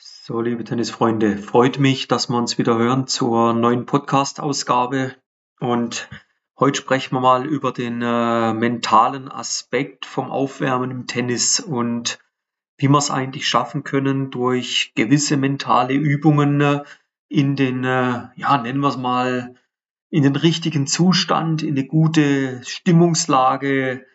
So, liebe Tennisfreunde, freut mich, dass wir uns wieder hören zur neuen Podcast-Ausgabe. Und heute sprechen wir mal über den äh, mentalen Aspekt vom Aufwärmen im Tennis und wie wir es eigentlich schaffen können, durch gewisse mentale Übungen äh, in den, äh, ja, nennen wir es mal, in den richtigen Zustand, in eine gute Stimmungslage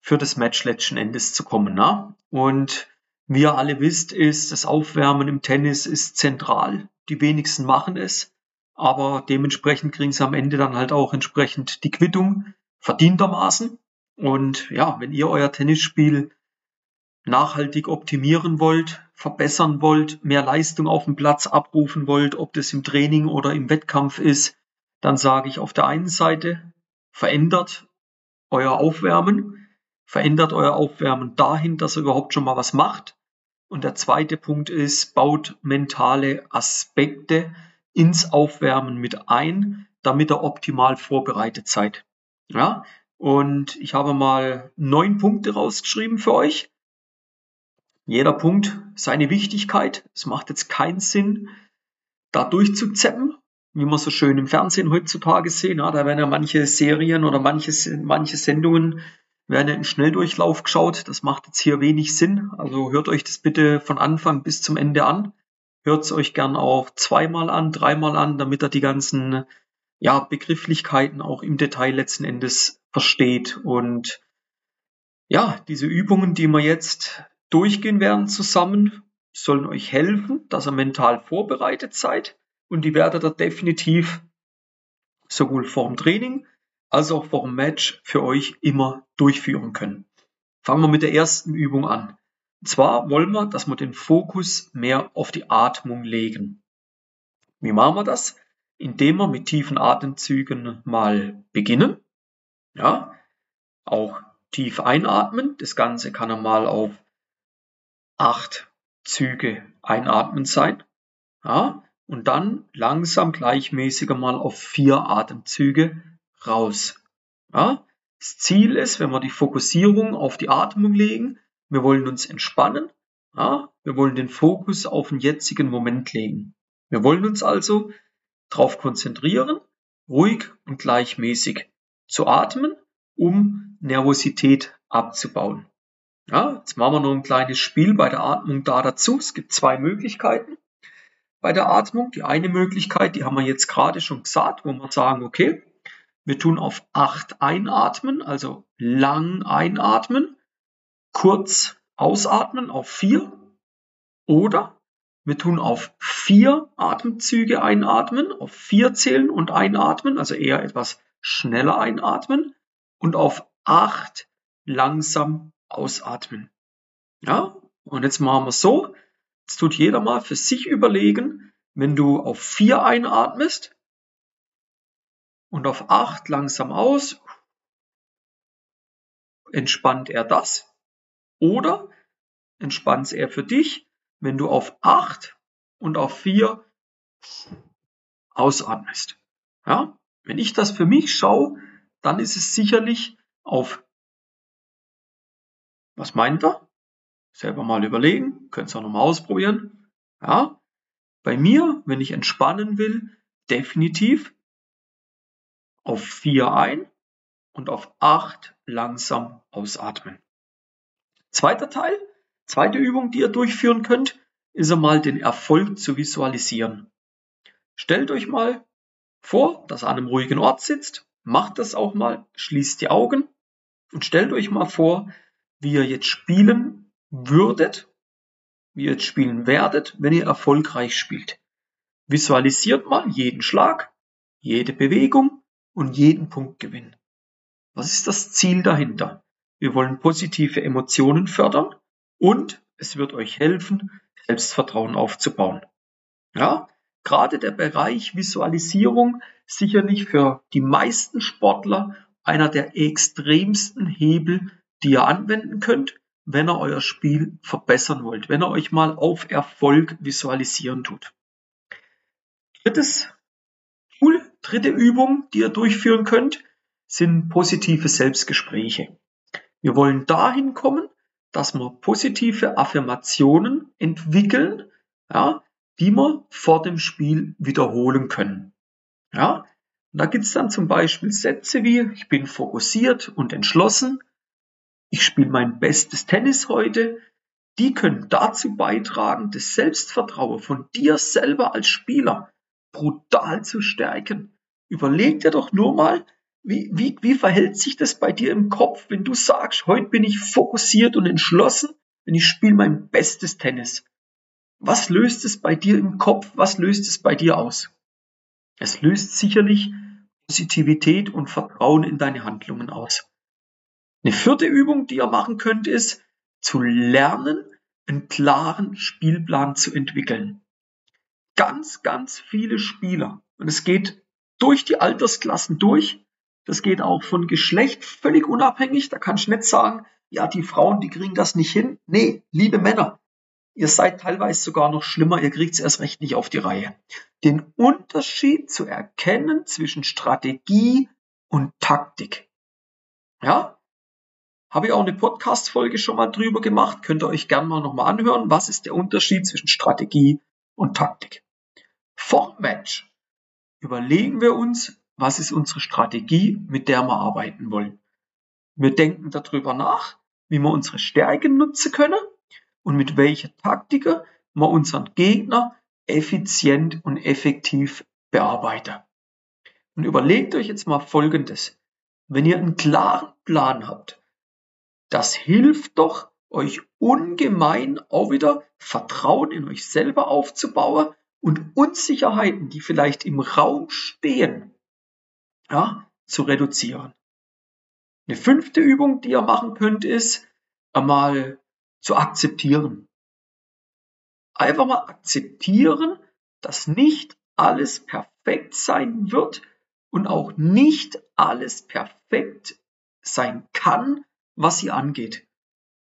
für das Match letzten Endes zu kommen. Ne? Und wie ihr alle wisst, ist das Aufwärmen im Tennis ist zentral. Die wenigsten machen es, aber dementsprechend kriegen sie am Ende dann halt auch entsprechend die Quittung verdientermaßen. Und ja, wenn ihr euer Tennisspiel nachhaltig optimieren wollt, verbessern wollt, mehr Leistung auf dem Platz abrufen wollt, ob das im Training oder im Wettkampf ist, dann sage ich auf der einen Seite, verändert euer Aufwärmen, verändert euer Aufwärmen dahin, dass ihr überhaupt schon mal was macht, und der zweite Punkt ist, baut mentale Aspekte ins Aufwärmen mit ein, damit ihr optimal vorbereitet seid. Ja, und ich habe mal neun Punkte rausgeschrieben für euch. Jeder Punkt seine Wichtigkeit. Es macht jetzt keinen Sinn, da durchzuzeppen, wie man so schön im Fernsehen heutzutage sehen. Ja, da werden ja manche Serien oder manche, manche Sendungen werden in Schnelldurchlauf geschaut. Das macht jetzt hier wenig Sinn. Also hört euch das bitte von Anfang bis zum Ende an. Hört es euch gern auch zweimal an, dreimal an, damit ihr die ganzen ja, Begrifflichkeiten auch im Detail letzten Endes versteht. Und ja, diese Übungen, die wir jetzt durchgehen werden zusammen, sollen euch helfen, dass ihr mental vorbereitet seid. Und die werdet ihr definitiv sowohl vorm Training als auch vor dem Match für euch immer durchführen können. Fangen wir mit der ersten Übung an. Und zwar wollen wir, dass wir den Fokus mehr auf die Atmung legen. Wie machen wir das? Indem wir mit tiefen Atemzügen mal beginnen. Ja, auch tief einatmen. Das Ganze kann einmal auf acht Züge einatmen sein. Ja, und dann langsam gleichmäßiger mal auf vier Atemzüge raus. Ja? Das Ziel ist, wenn wir die Fokussierung auf die Atmung legen, wir wollen uns entspannen, ja? wir wollen den Fokus auf den jetzigen Moment legen. Wir wollen uns also darauf konzentrieren, ruhig und gleichmäßig zu atmen, um Nervosität abzubauen. Ja, jetzt machen wir noch ein kleines Spiel bei der Atmung da dazu. Es gibt zwei Möglichkeiten bei der Atmung. Die eine Möglichkeit, die haben wir jetzt gerade schon gesagt, wo wir sagen, okay, wir tun auf 8 einatmen, also lang einatmen, kurz ausatmen auf 4 oder wir tun auf 4 Atemzüge einatmen, auf 4 zählen und einatmen, also eher etwas schneller einatmen und auf 8 langsam ausatmen. Ja, und jetzt machen wir so. Jetzt tut jeder mal für sich überlegen, wenn du auf 4 einatmest, und auf 8 langsam aus. Entspannt er das? Oder entspannt er für dich, wenn du auf 8 und auf 4 ausatmest? Ja? Wenn ich das für mich schaue, dann ist es sicherlich auf, was meint er? Selber mal überlegen, könnt ihr auch nochmal ausprobieren. Ja? Bei mir, wenn ich entspannen will, definitiv auf 4 ein und auf 8 langsam ausatmen. Zweiter Teil, zweite Übung, die ihr durchführen könnt, ist einmal den Erfolg zu visualisieren. Stellt euch mal vor, dass ihr an einem ruhigen Ort sitzt, macht das auch mal, schließt die Augen und stellt euch mal vor, wie ihr jetzt spielen würdet, wie ihr jetzt spielen werdet, wenn ihr erfolgreich spielt. Visualisiert mal jeden Schlag, jede Bewegung und jeden Punkt gewinnen. Was ist das Ziel dahinter? Wir wollen positive Emotionen fördern und es wird euch helfen, Selbstvertrauen aufzubauen. Ja, gerade der Bereich Visualisierung sicherlich für die meisten Sportler einer der extremsten Hebel, die ihr anwenden könnt, wenn ihr euer Spiel verbessern wollt, wenn ihr euch mal auf Erfolg visualisieren tut. Drittes dritte Übung, die ihr durchführen könnt, sind positive Selbstgespräche. Wir wollen dahin kommen, dass wir positive Affirmationen entwickeln, ja, die wir vor dem Spiel wiederholen können. Ja, und da gibt's dann zum Beispiel Sätze wie, ich bin fokussiert und entschlossen, ich spiele mein bestes Tennis heute, die können dazu beitragen, das Selbstvertrauen von dir selber als Spieler brutal zu stärken. Überleg dir doch nur mal, wie, wie, wie verhält sich das bei dir im Kopf, wenn du sagst, heute bin ich fokussiert und entschlossen, wenn ich spiele mein bestes Tennis. Was löst es bei dir im Kopf? Was löst es bei dir aus? Es löst sicherlich Positivität und Vertrauen in deine Handlungen aus. Eine vierte Übung, die ihr machen könnt, ist zu lernen, einen klaren Spielplan zu entwickeln. Ganz, ganz viele Spieler, und es geht durch die Altersklassen durch, das geht auch von Geschlecht völlig unabhängig, da kannst du nicht sagen, ja, die Frauen, die kriegen das nicht hin. Nee, liebe Männer, ihr seid teilweise sogar noch schlimmer, ihr kriegt es erst recht nicht auf die Reihe. Den Unterschied zu erkennen zwischen Strategie und Taktik. Ja? Habe ich auch eine Podcast-Folge schon mal drüber gemacht, könnt ihr euch gerne mal nochmal anhören. Was ist der Unterschied zwischen Strategie und Taktik? Vor Match überlegen wir uns, was ist unsere Strategie, mit der wir arbeiten wollen. Wir denken darüber nach, wie wir unsere Stärken nutzen können und mit welcher Taktik wir unseren Gegner effizient und effektiv bearbeiten. Und überlegt euch jetzt mal Folgendes. Wenn ihr einen klaren Plan habt, das hilft doch, euch ungemein auch wieder Vertrauen in euch selber aufzubauen und Unsicherheiten, die vielleicht im Raum stehen, ja, zu reduzieren. Eine fünfte Übung, die ihr machen könnt, ist einmal zu akzeptieren. Einfach mal akzeptieren, dass nicht alles perfekt sein wird und auch nicht alles perfekt sein kann, was sie angeht.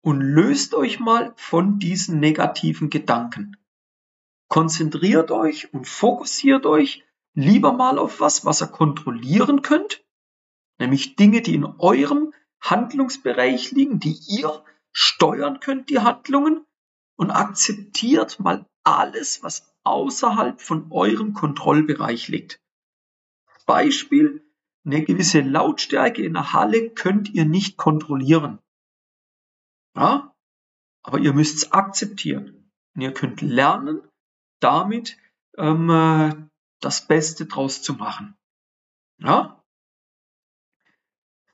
Und löst euch mal von diesen negativen Gedanken. Konzentriert euch und fokussiert euch lieber mal auf was, was ihr kontrollieren könnt, nämlich Dinge, die in eurem Handlungsbereich liegen, die ihr steuern könnt, die Handlungen, und akzeptiert mal alles, was außerhalb von eurem Kontrollbereich liegt. Beispiel, eine gewisse Lautstärke in der Halle könnt ihr nicht kontrollieren. Ja? Aber ihr müsst es akzeptieren. Und ihr könnt lernen, damit ähm, äh, das Beste draus zu machen. Ja?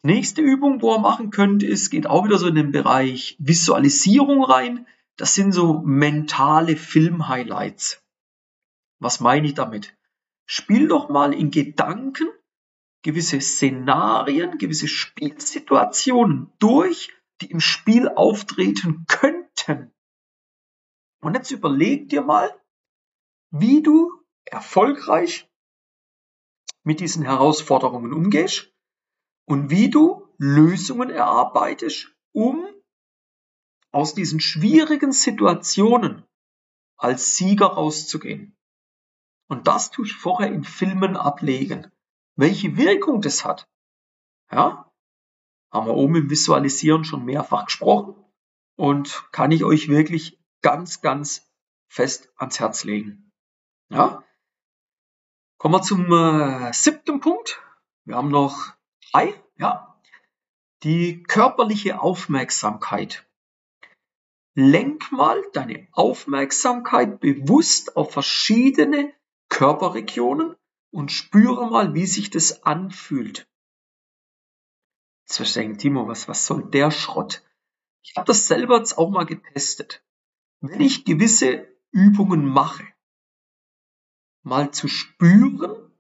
Nächste Übung, wo ihr machen könnt, ist, geht auch wieder so in den Bereich Visualisierung rein. Das sind so mentale Film-Highlights. Was meine ich damit? Spiel doch mal in Gedanken gewisse Szenarien, gewisse Spielsituationen durch, die im Spiel auftreten könnten. Und jetzt überleg dir mal, wie du erfolgreich mit diesen Herausforderungen umgehst und wie du Lösungen erarbeitest, um aus diesen schwierigen Situationen als Sieger rauszugehen. Und das tust du vorher in Filmen ablegen. Welche Wirkung das hat, ja, haben wir oben im Visualisieren schon mehrfach gesprochen und kann ich euch wirklich ganz, ganz fest ans Herz legen. Ja, Kommen wir zum äh, siebten Punkt. Wir haben noch drei, ja. Die körperliche Aufmerksamkeit. Lenk mal deine Aufmerksamkeit bewusst auf verschiedene Körperregionen und spüre mal, wie sich das anfühlt. Jetzt wirst du denken, Timo, was, was soll der Schrott? Ich habe das selber jetzt auch mal getestet. Wenn ich gewisse Übungen mache, mal zu spüren,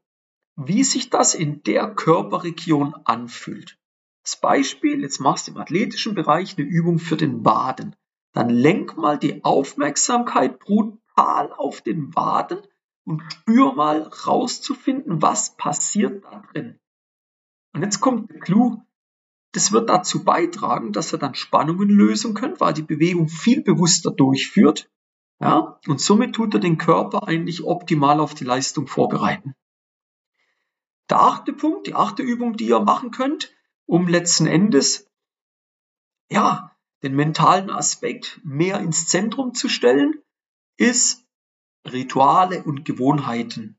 wie sich das in der Körperregion anfühlt. Das Beispiel, jetzt machst du im athletischen Bereich eine Übung für den Waden. Dann lenk mal die Aufmerksamkeit brutal auf den Waden und spür mal rauszufinden, was passiert da drin. Und jetzt kommt der Clou. Das wird dazu beitragen, dass er dann Spannungen lösen könnt, weil die Bewegung viel bewusster durchführt ja, und somit tut er den Körper eigentlich optimal auf die Leistung vorbereiten. Der achte Punkt, die achte Übung, die ihr machen könnt, um letzten Endes, ja, den mentalen Aspekt mehr ins Zentrum zu stellen, ist Rituale und Gewohnheiten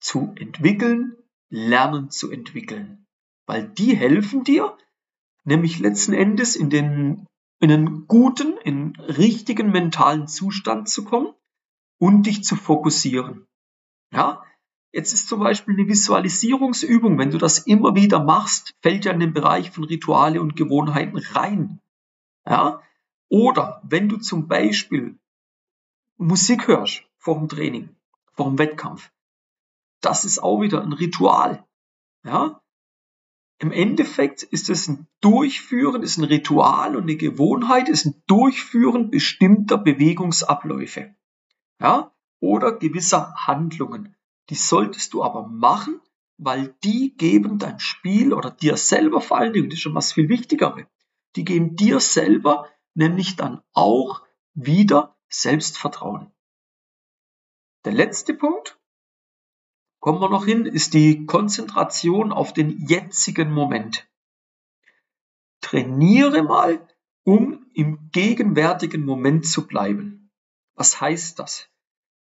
zu entwickeln, lernen zu entwickeln. Weil die helfen dir, nämlich letzten Endes in den in einen guten, in richtigen mentalen Zustand zu kommen und dich zu fokussieren. Ja, jetzt ist zum Beispiel eine Visualisierungsübung, wenn du das immer wieder machst, fällt ja in den Bereich von Rituale und Gewohnheiten rein. Ja, oder wenn du zum Beispiel Musik hörst vor dem Training, vor dem Wettkampf, das ist auch wieder ein Ritual. Ja, im Endeffekt ist es ein Durchführen, ist ein Ritual und eine Gewohnheit, ist ein Durchführen bestimmter Bewegungsabläufe. Ja, oder gewisser Handlungen. Die solltest du aber machen, weil die geben dein Spiel oder dir selber vor allen Dingen, das ist schon was viel Wichtigere, die geben dir selber nämlich dann auch wieder Selbstvertrauen. Der letzte Punkt, kommen wir noch hin, ist die Konzentration auf den jetzigen Moment. Trainiere mal, um im gegenwärtigen Moment zu bleiben. Was heißt das?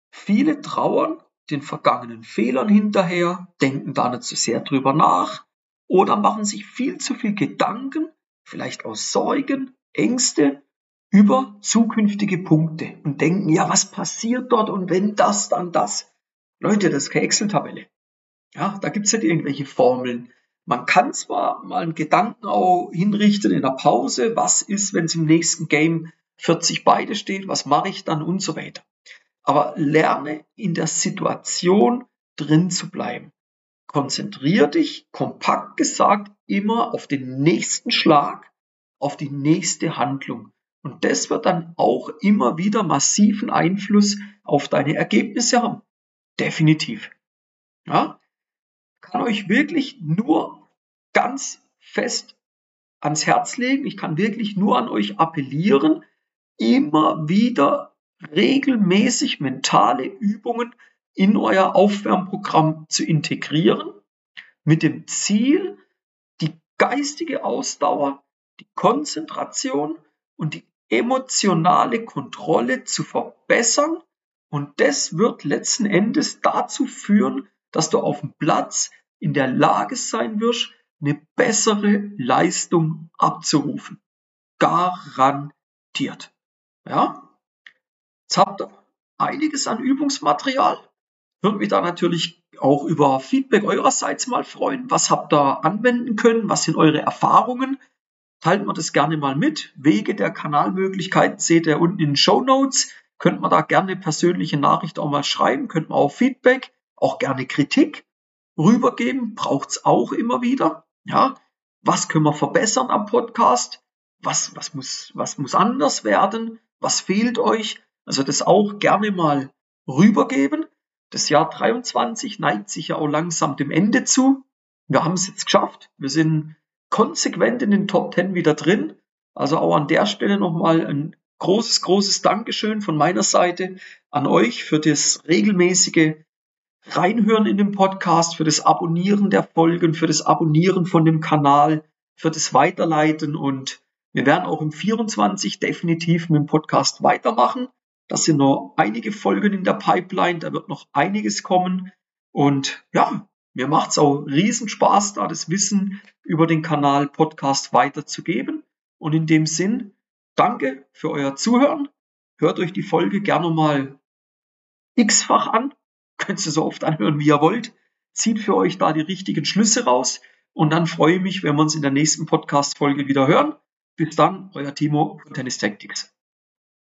Viele trauern den vergangenen Fehlern hinterher, denken da nicht so sehr drüber nach oder machen sich viel zu viel Gedanken, vielleicht aus Sorgen, Ängste über zukünftige Punkte und denken, ja, was passiert dort und wenn das, dann das. Leute, das ist keine Excel-Tabelle. Ja, da gibt's nicht irgendwelche Formeln. Man kann zwar mal einen Gedanken auch hinrichten in der Pause, was ist, wenn es im nächsten Game 40 beide steht, was mache ich dann und so weiter. Aber lerne in der Situation drin zu bleiben. Konzentrier dich, kompakt gesagt, immer auf den nächsten Schlag, auf die nächste Handlung. Und das wird dann auch immer wieder massiven Einfluss auf deine Ergebnisse haben. Definitiv. Ja, kann euch wirklich nur ganz fest ans Herz legen. Ich kann wirklich nur an euch appellieren, immer wieder regelmäßig mentale Übungen in euer Aufwärmprogramm zu integrieren, mit dem Ziel, die geistige Ausdauer, die Konzentration und die emotionale Kontrolle zu verbessern und das wird letzten Endes dazu führen, dass du auf dem Platz in der Lage sein wirst, eine bessere Leistung abzurufen. Garantiert. Ja? Jetzt habt ihr einiges an Übungsmaterial. Würde mich da natürlich auch über Feedback eurerseits mal freuen. Was habt ihr anwenden können? Was sind eure Erfahrungen? Teilt mir das gerne mal mit. Wege der Kanalmöglichkeiten seht ihr unten in den Show Notes. Könnt man da gerne persönliche Nachricht auch mal schreiben, könnt man auch Feedback, auch gerne Kritik rübergeben, braucht's auch immer wieder. Ja, was können wir verbessern am Podcast? Was, was muss, was muss anders werden? Was fehlt euch? Also das auch gerne mal rübergeben. Das Jahr 23 neigt sich ja auch langsam dem Ende zu. Wir haben es jetzt geschafft. Wir sind konsequent in den Top 10 wieder drin. Also auch an der Stelle nochmal ein großes, großes Dankeschön von meiner Seite an euch für das regelmäßige Reinhören in den Podcast, für das Abonnieren der Folgen, für das Abonnieren von dem Kanal, für das Weiterleiten. Und wir werden auch im 24 definitiv mit dem Podcast weitermachen. Das sind noch einige Folgen in der Pipeline, da wird noch einiges kommen. Und ja, mir macht's auch riesen Spaß, da das Wissen über den Kanal Podcast weiterzugeben. Und in dem Sinn Danke für euer Zuhören. Hört euch die Folge gerne mal x-fach an. Könnt ihr so oft anhören, wie ihr wollt. Zieht für euch da die richtigen Schlüsse raus. Und dann freue ich mich, wenn wir uns in der nächsten Podcast-Folge wieder hören. Bis dann, euer Timo von Tennis Tactics.